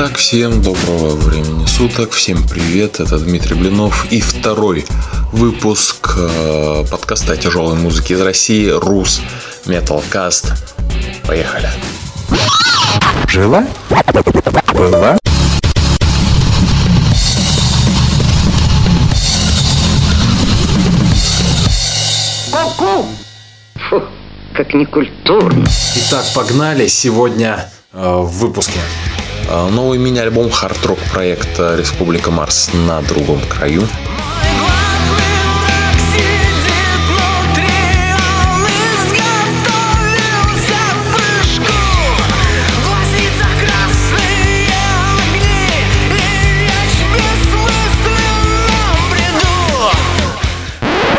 Итак, всем доброго времени суток, всем привет, это Дмитрий Блинов и второй выпуск э, подкаста о тяжелой музыке из России Рус Metalcast. Поехали. Жила? Была? Фу, как некультурно. Итак, погнали. Сегодня э, в выпуске новый мини-альбом хард-рок проекта Республика Марс на другом краю.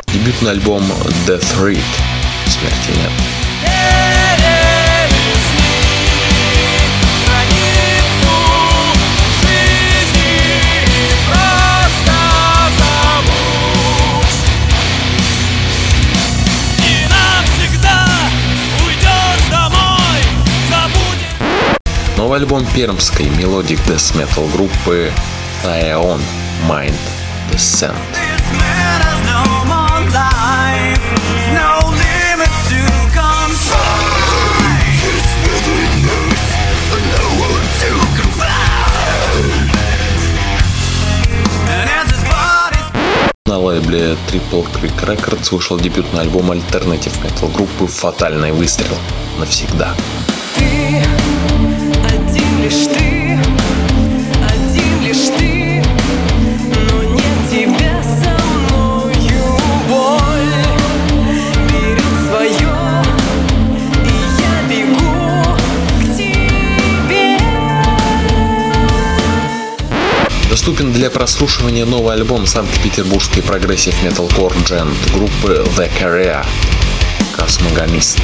Дебютный альбом Death Read. Смерти нет. Альбом пермской melodic death metal группы Ion Mind Descent. На лейбле Triple Creek Records вышел дебютный альбом альтернатив метал группы «Фатальный выстрел» навсегда. Лишь ты, один лишь ты, но нет тебя со мною боль берет свое, и я бегу к тебе. Доступен для прослушивания новый альбом санкт-петербургской прогрессив металкор джент группы The Korea «Космогонист».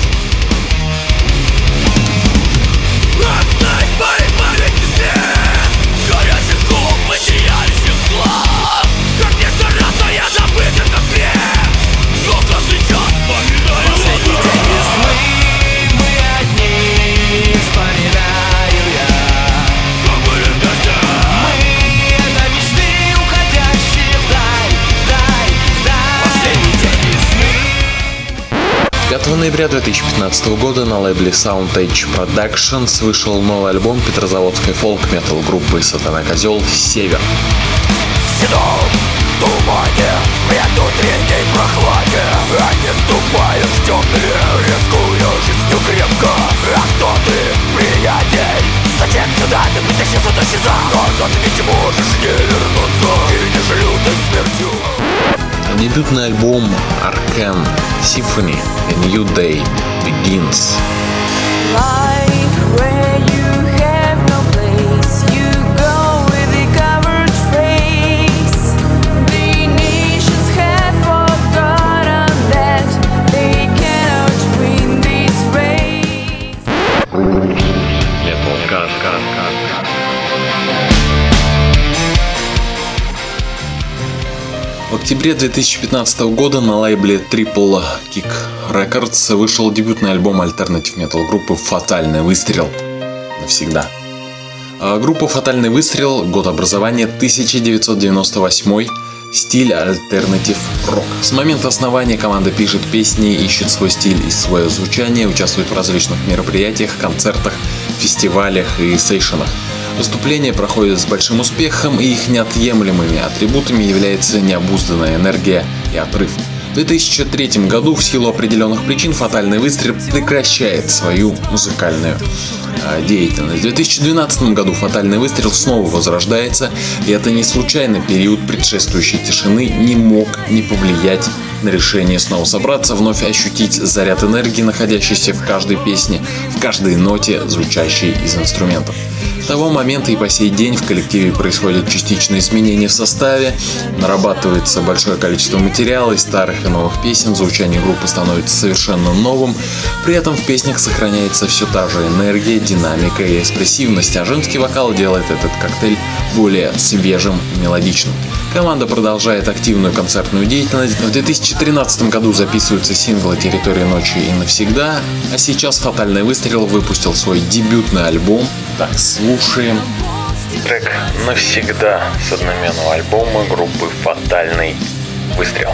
5 ноября 2015 года на лейбле Sound Age Productions вышел новый альбом петрозаводской фолк-метал группы Сатана Козел «Север». тумане В предутренней прохладе Они ступают в темные Рискуя жизнью крепко А кто ты, приятель? Зачем сюда ты притащился до сюда? Назад ведь можешь не вернуться Кинешь лютой смертью Дебютный альбом Arcan Symphony A New Day Begins. Life октябре 2015 года на лейбле Triple Kick Records вышел дебютный альбом альтернатив метал группы «Фатальный выстрел» навсегда. А Группа «Фатальный выстрел», год образования 1998, стиль альтернатив рок. С момента основания команда пишет песни, ищет свой стиль и свое звучание, участвует в различных мероприятиях, концертах, фестивалях и сейшенах. Выступления проходят с большим успехом, и их неотъемлемыми атрибутами является необузданная энергия и отрыв. В 2003 году в силу определенных причин «Фатальный выстрел» прекращает свою музыкальную а, деятельность. В 2012 году «Фатальный выстрел» снова возрождается, и это не случайно период предшествующей тишины не мог не повлиять на решение снова собраться, вновь ощутить заряд энергии, находящийся в каждой песне, в каждой ноте, звучащей из инструментов. С того момента и по сей день в коллективе происходят частичные изменения в составе, нарабатывается большое количество материала из старых и новых песен, звучание группы становится совершенно новым, при этом в песнях сохраняется все та же энергия, динамика и экспрессивность, а женский вокал делает этот коктейль более свежим и мелодичным. Команда продолжает активную концертную деятельность. В 2013 году записываются синглы «Территория ночи» и «Навсегда», а сейчас «Фатальный выстрел» выпустил свой дебютный альбом. Так, слушаем Трек «Навсегда» с одноименного альбома группы «Фатальный выстрел».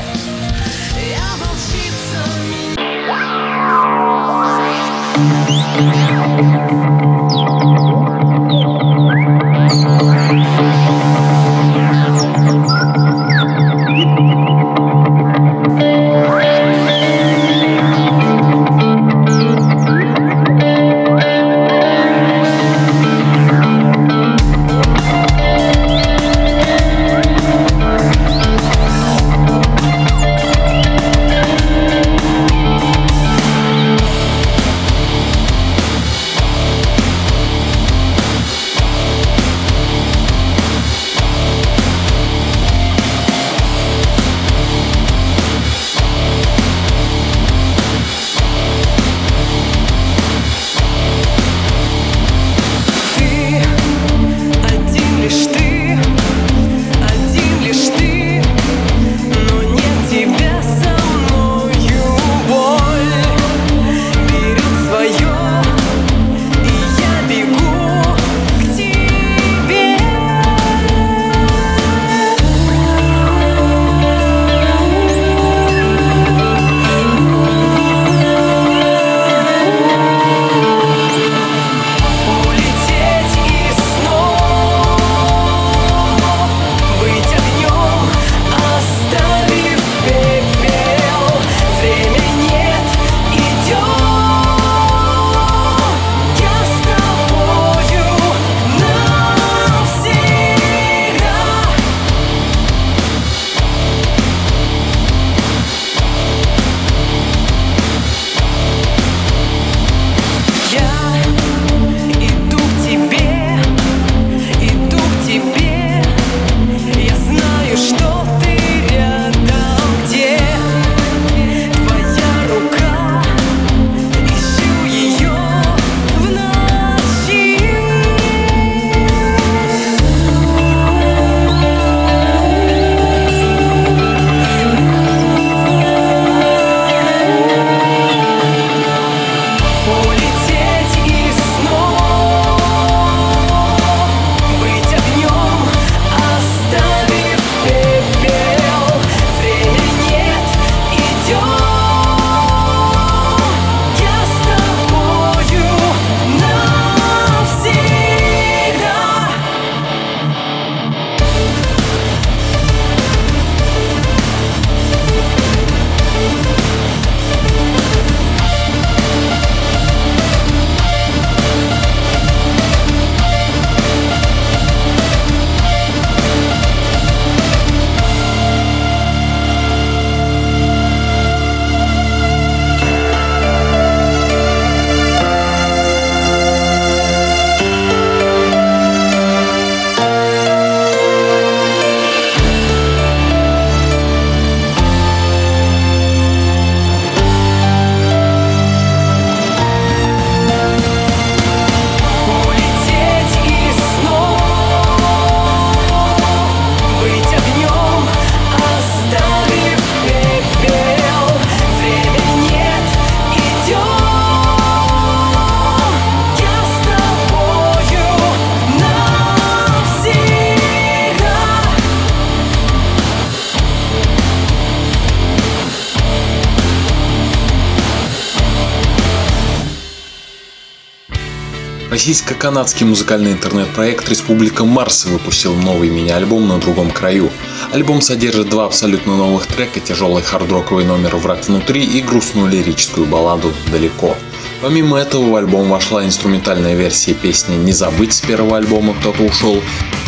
Российско-канадский музыкальный интернет-проект «Республика Марс» выпустил новый мини-альбом «На другом краю». Альбом содержит два абсолютно новых трека, тяжелый хардроковый номер «Враг внутри» и грустную лирическую балладу «Далеко». Помимо этого в альбом вошла инструментальная версия песни «Не забыть» с первого альбома «Кто-то ушел»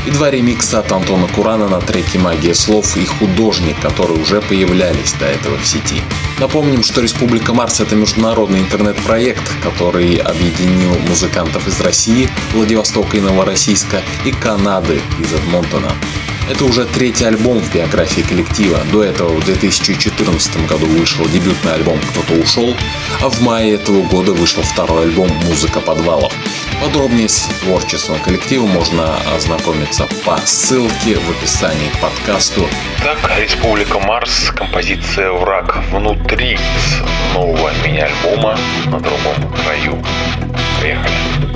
и два ремикса от Антона Курана на треки «Магия слов» и «Художник», которые уже появлялись до этого в сети. Напомним, что Республика Марс – это международный интернет-проект, который объединил музыкантов из России, Владивостока и Новороссийска и Канады из Эдмонтона. Это уже третий альбом в биографии коллектива. До этого в 2014 году вышел дебютный альбом «Кто-то ушел», а в мае этого года вышел второй альбом «Музыка подвалов». Подробнее с творчеством коллектива можно ознакомиться по ссылке в описании к подкасту. Так, Республика Марс, композиция «Враг внутри» с нового мини-альбома на другом краю. Поехали.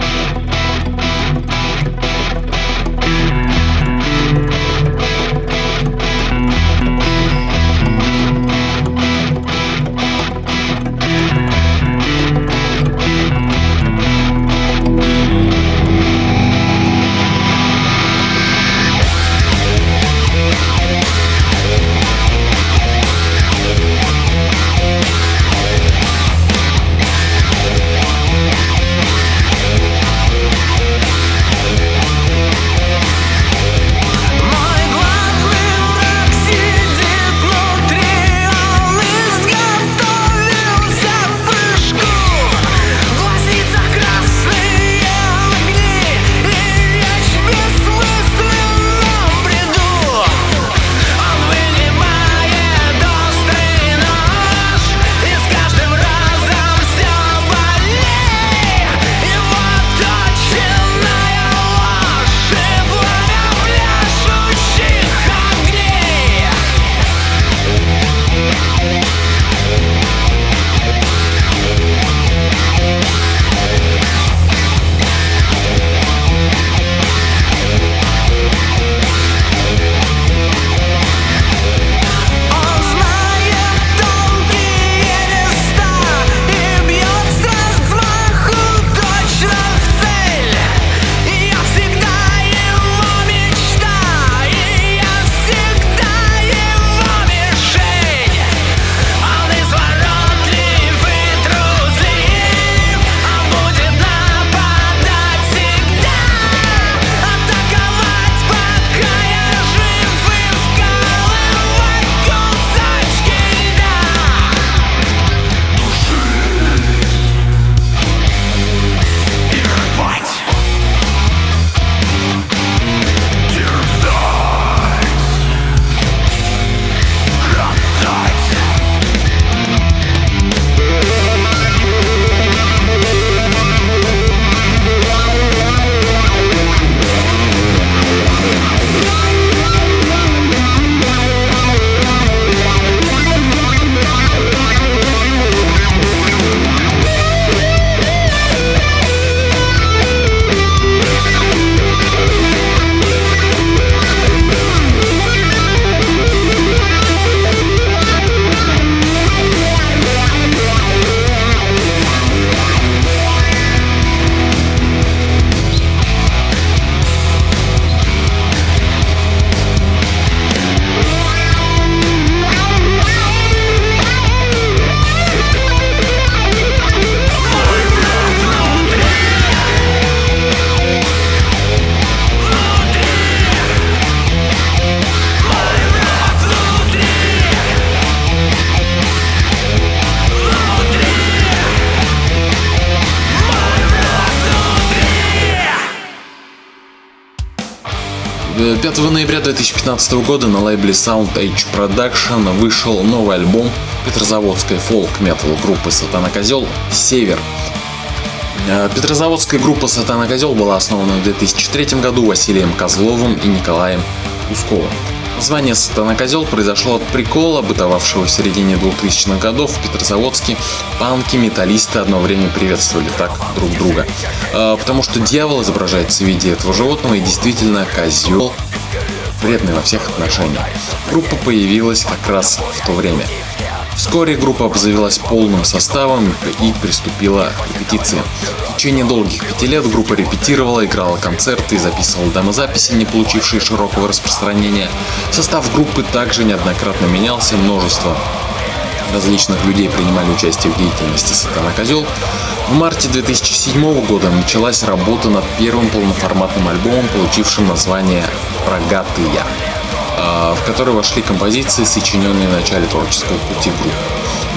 2015 года на лейбле Sound Age Production вышел новый альбом петрозаводской фолк-метал группы Сатана Козел «Север». Э, Петрозаводская группа Сатана Козел была основана в 2003 году Василием Козловым и Николаем Усковым. Название «Сатана Козел» произошло от прикола, бытовавшего в середине 2000-х годов в Петрозаводске. Панки, металлисты одно время приветствовали так друг друга. А, потому что дьявол изображается в виде этого животного и действительно козел вредный во всех отношениях. Группа появилась как раз в то время. Вскоре группа обзавелась полным составом и приступила к репетициям. В течение долгих пяти лет группа репетировала, играла концерты и записывала демозаписи, не получившие широкого распространения. Состав группы также неоднократно менялся, множество различных людей принимали участие в деятельности Сатана Козел. В марте 2007 года началась работа над первым полноформатным альбомом, получившим название «Рогатые», а, в который вошли композиции, сочиненные в начале творческого пути группы.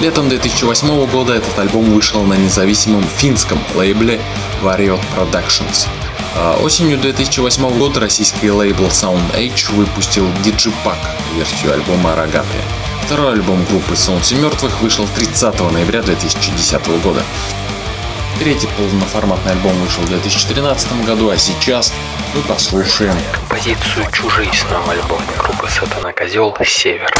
Летом 2008 года этот альбом вышел на независимом финском лейбле Variot Productions. А Осенью 2008 года российский лейбл Sound Age выпустил Digipack версию альбома «Рогатые». Второй альбом группы «Солнце мертвых» вышел 30 ноября 2010 года. Третий полноформатный альбом вышел в 2013 году, а сейчас мы послушаем композицию «Чужие» с новым альбомом группы Сатана Козел «Север».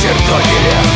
Священные чертоги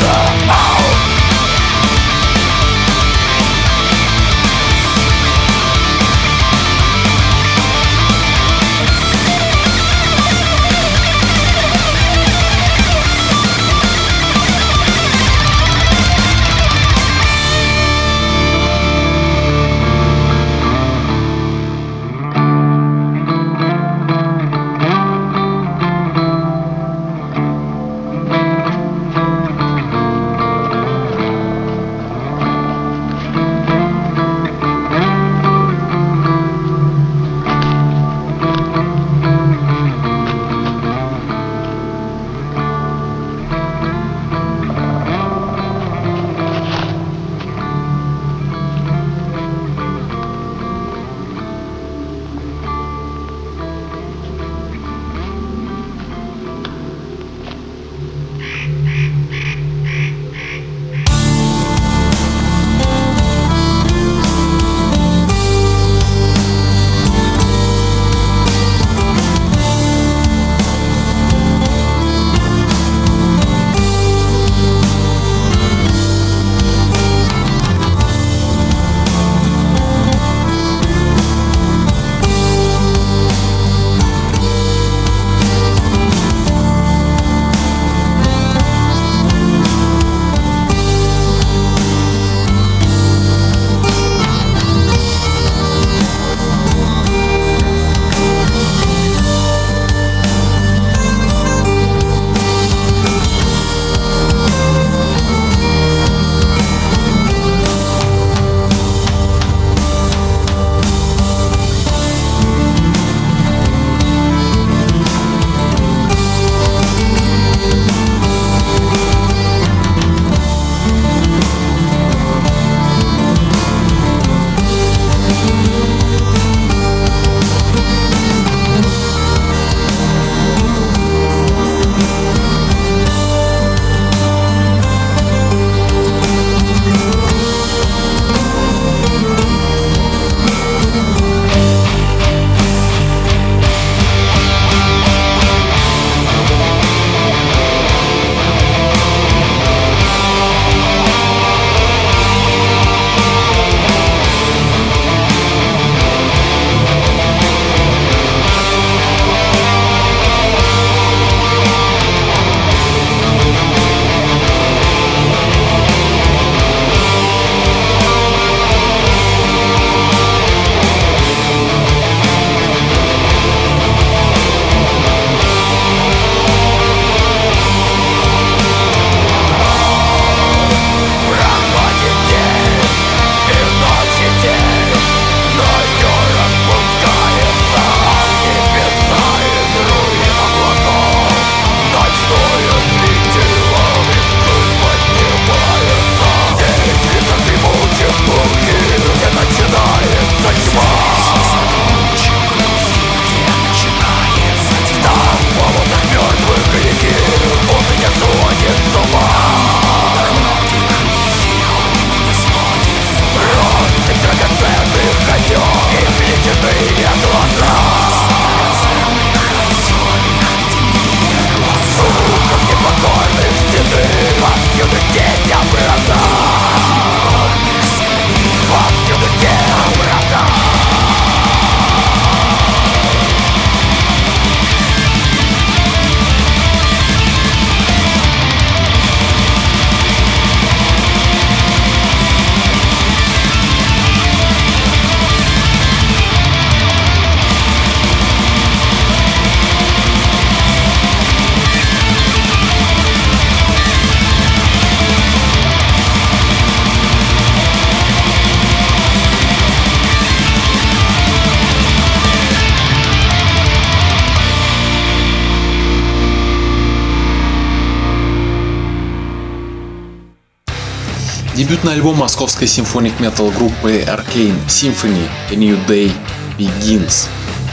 Дебютный альбом московской симфоник метал группы Arcane Symphony A New Day Begins.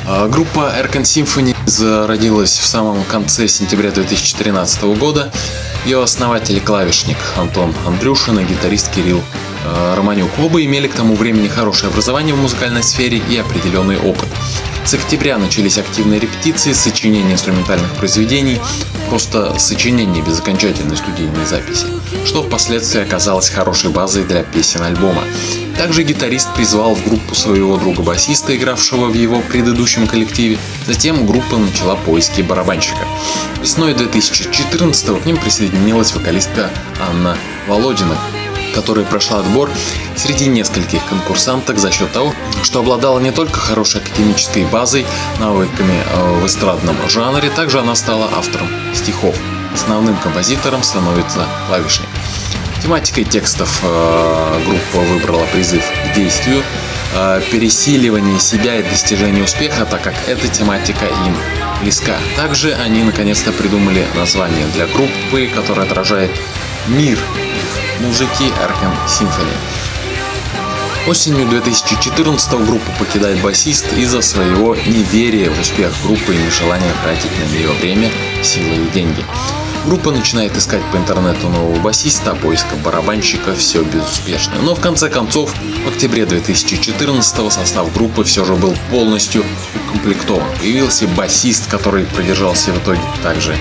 А, Группа Arcane Symphony зародилась в самом конце сентября 2013 года. Ее основатель и клавишник Антон Андрюшин и гитарист Кирилл Романюк. Оба имели к тому времени хорошее образование в музыкальной сфере и определенный опыт. С октября начались активные репетиции, сочинения инструментальных произведений, просто сочинения без окончательной студийной записи, что впоследствии оказалось хорошей базой для песен альбома. Также гитарист призвал в группу своего друга-басиста, игравшего в его предыдущем коллективе. Затем группа начала поиски барабанщика. Весной 2014 к ним присоединилась вокалистка Анна Володина, которая прошла отбор среди нескольких конкурсанток за счет того, что обладала не только хорошей академической базой, навыками э, в эстрадном жанре, также она стала автором стихов. Основным композитором становится клавишник. Тематикой текстов э, группа выбрала призыв к действию, э, пересиливание себя и достижение успеха, так как эта тематика им близка. Также они наконец-то придумали название для группы, которое отражает мир музыки Arkham Symphony. Осенью 2014 группу покидает басист из-за своего неверия в успех группы и нежелания тратить на нее время, силы и деньги. Группа начинает искать по интернету нового басиста, а поиска барабанщика все безуспешно. Но в конце концов, в октябре 2014 состав группы все же был полностью укомплектован. Появился басист, который продержался в итоге также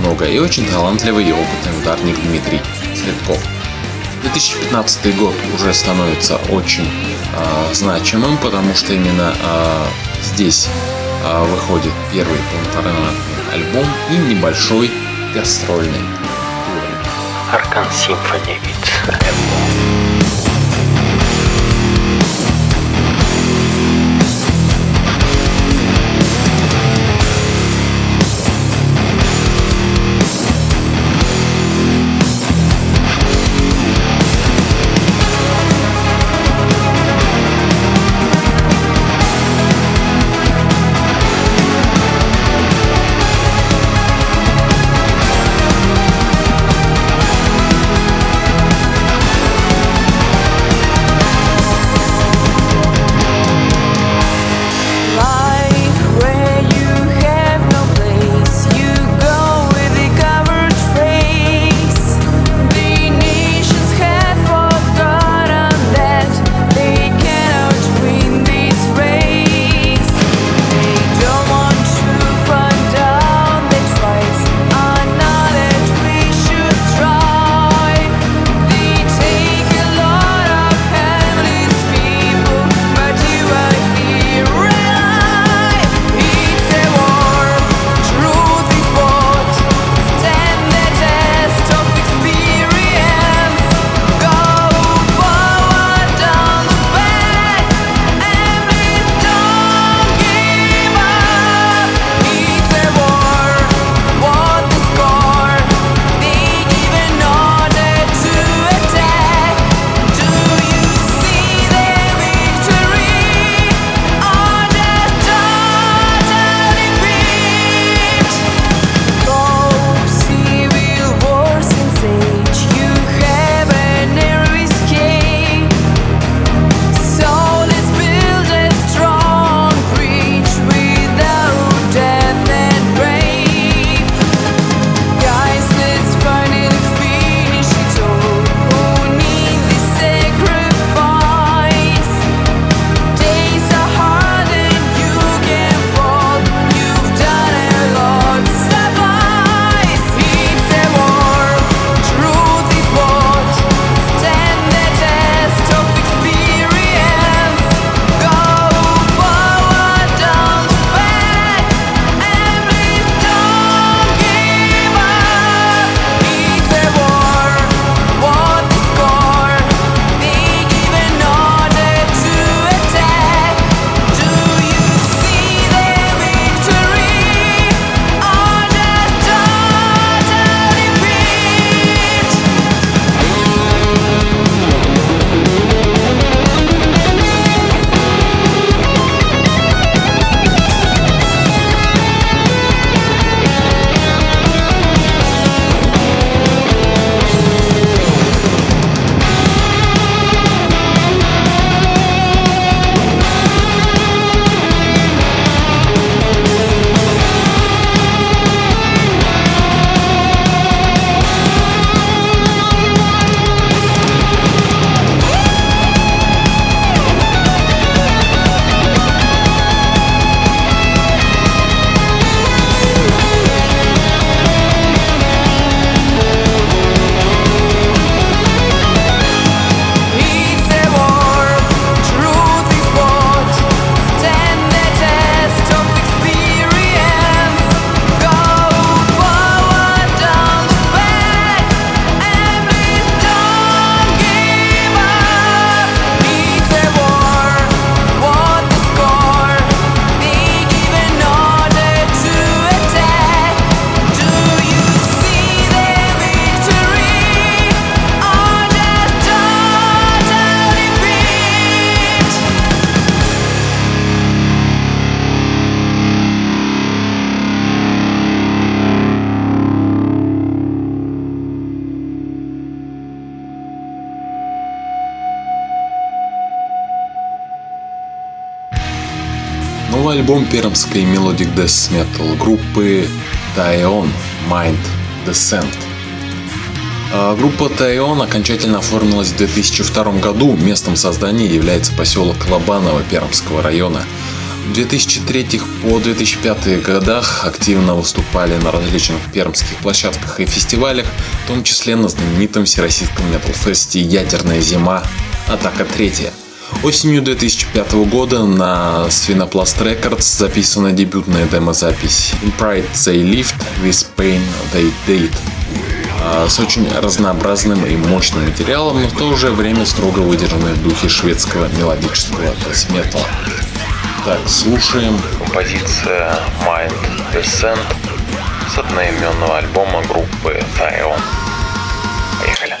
немного, и очень талантливый и опытный ударник Дмитрий Следков. 2015 год уже становится очень э, значимым, потому что именно э, здесь э, выходит первый полноформатный альбом и небольшой гастрольный тур. Аркан It's альбом пермской Melodic Death Metal группы Taion Mind Descent. А, Группа Тайон окончательно оформилась в 2002 году. Местом создания является поселок Лобаново Пермского района. В 2003 по 2005 годах активно выступали на различных пермских площадках и фестивалях, в том числе на знаменитом всероссийском метал-фесте «Ядерная зима. Атака третья». Осенью 2005 года на Свинопласт Records записана дебютная демозапись In Pride They Lived, With Pain They Did а, с очень разнообразным и мощным материалом, но в то же время строго выдержанной в духе шведского мелодического death Так, слушаем. Композиция Mind Descent с одноименного альбома группы Taion. Поехали.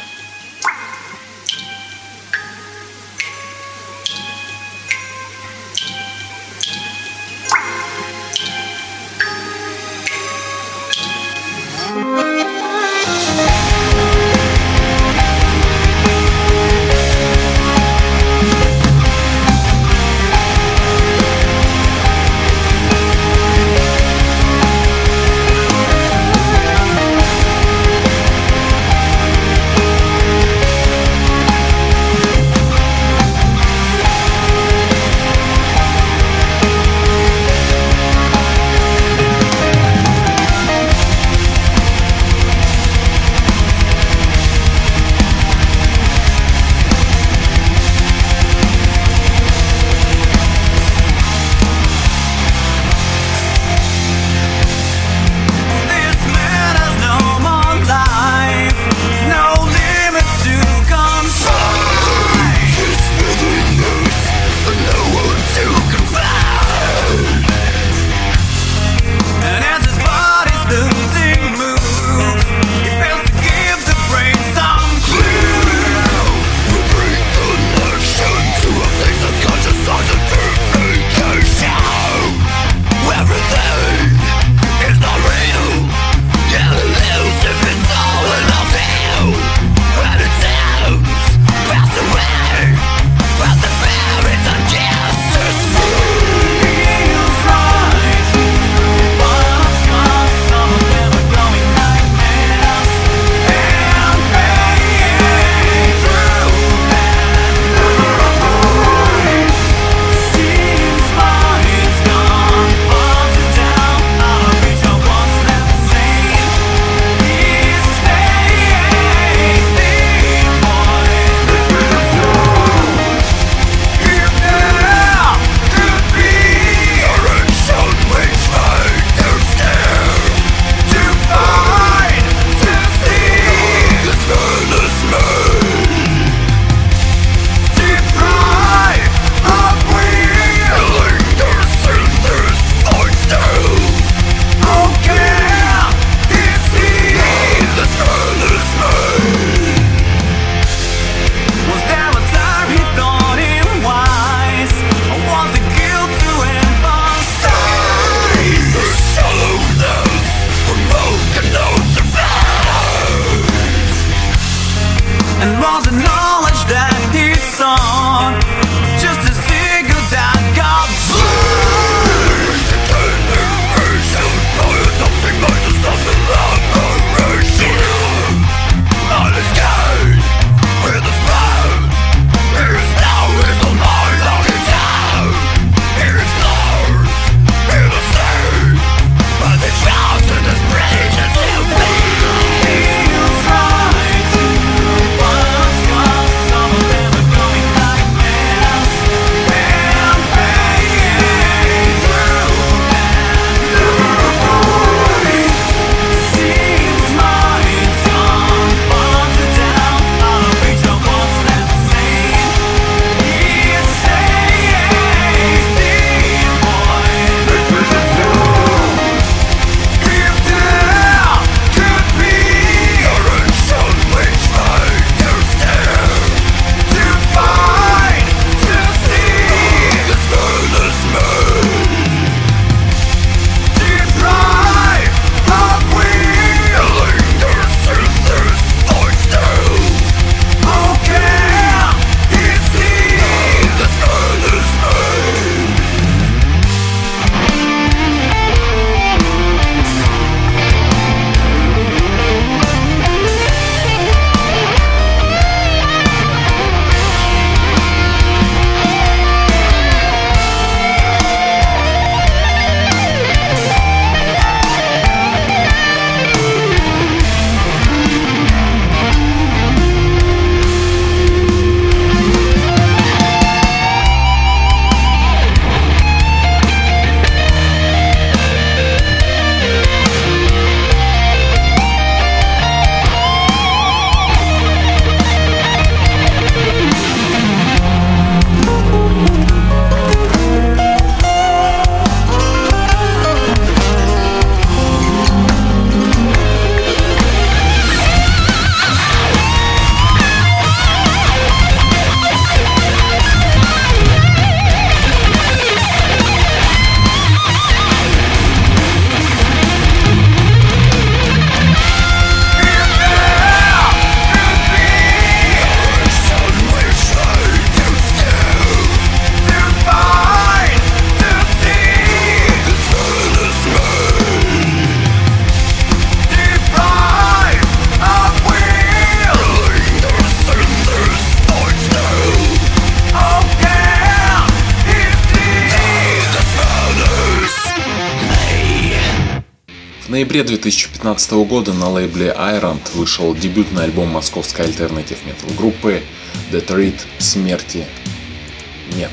Ноябре 2015 года на лейбле Irant вышел дебютный альбом московской альтернатив метал группы Detroit Смерти нет.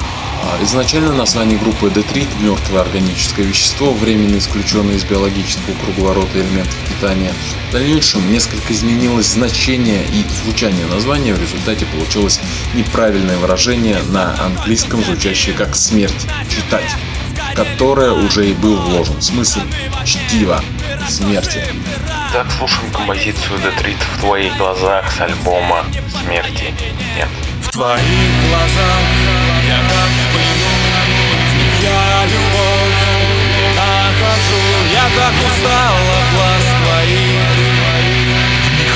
А, изначально название группы Детрит – мертвое органическое вещество, временно исключенное из биологического круговорота элементов питания. В дальнейшем несколько изменилось значение и звучание названия, в результате получилось неправильное выражение на английском, звучащее как «смерть», «читать», которое уже и был вложен смысл «чтиво», «смерти». Так слушаем композицию Детрит в твоих глазах с альбома Смерти нет. В твоих глазах я как плену Я любовь нахожу Я так устал от глаз твоих В них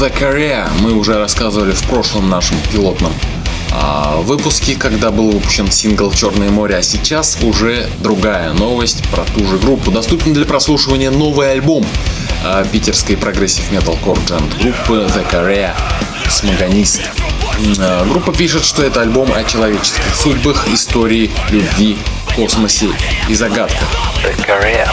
The Korea мы уже рассказывали в прошлом нашем пилотном а, выпуске, когда был выпущен сингл «Черное море», а сейчас уже другая новость про ту же группу. Доступен для прослушивания новый альбом а, питерской прогрессив металкор джент группы The Korea «Космогонист». М, а, Группа пишет, что это альбом о человеческих судьбах, истории, любви, космосе и загадках. The Korea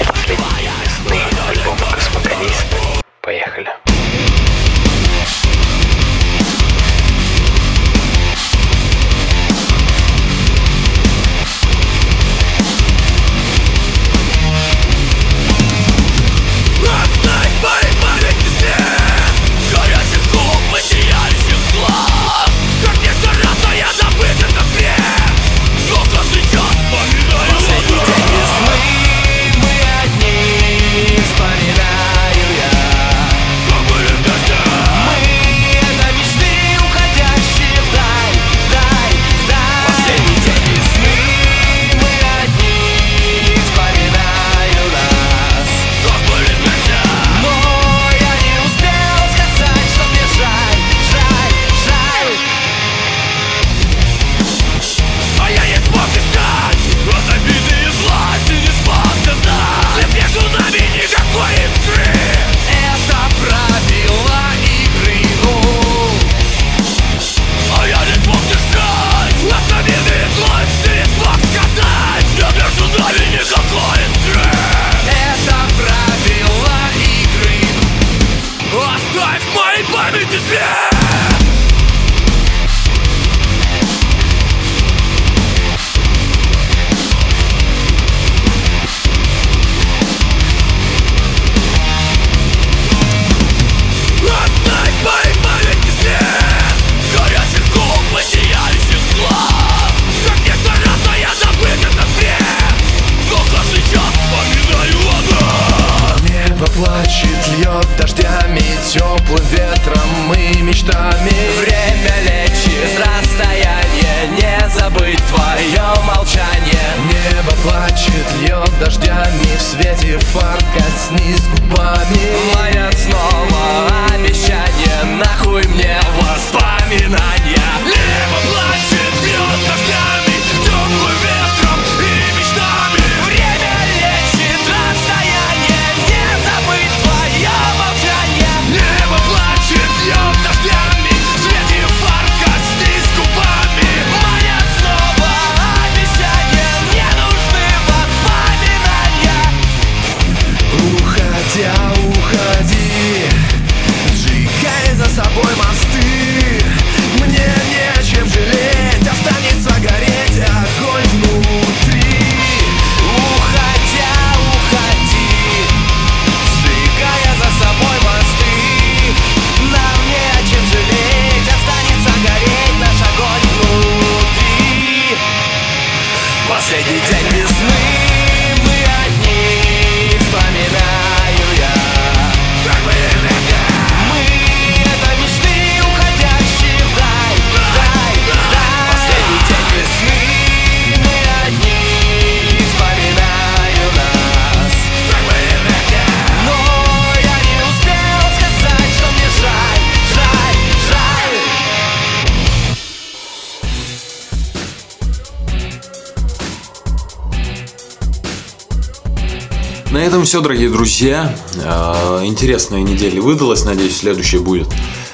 Ну, этом все, дорогие друзья. Э, интересная неделя выдалась. Надеюсь, следующая будет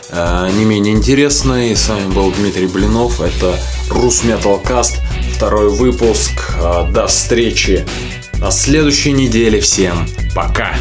э, не менее интересной. С вами был Дмитрий Блинов. Это Рус Metal Второй выпуск. Э, до встречи на следующей неделе. Всем пока!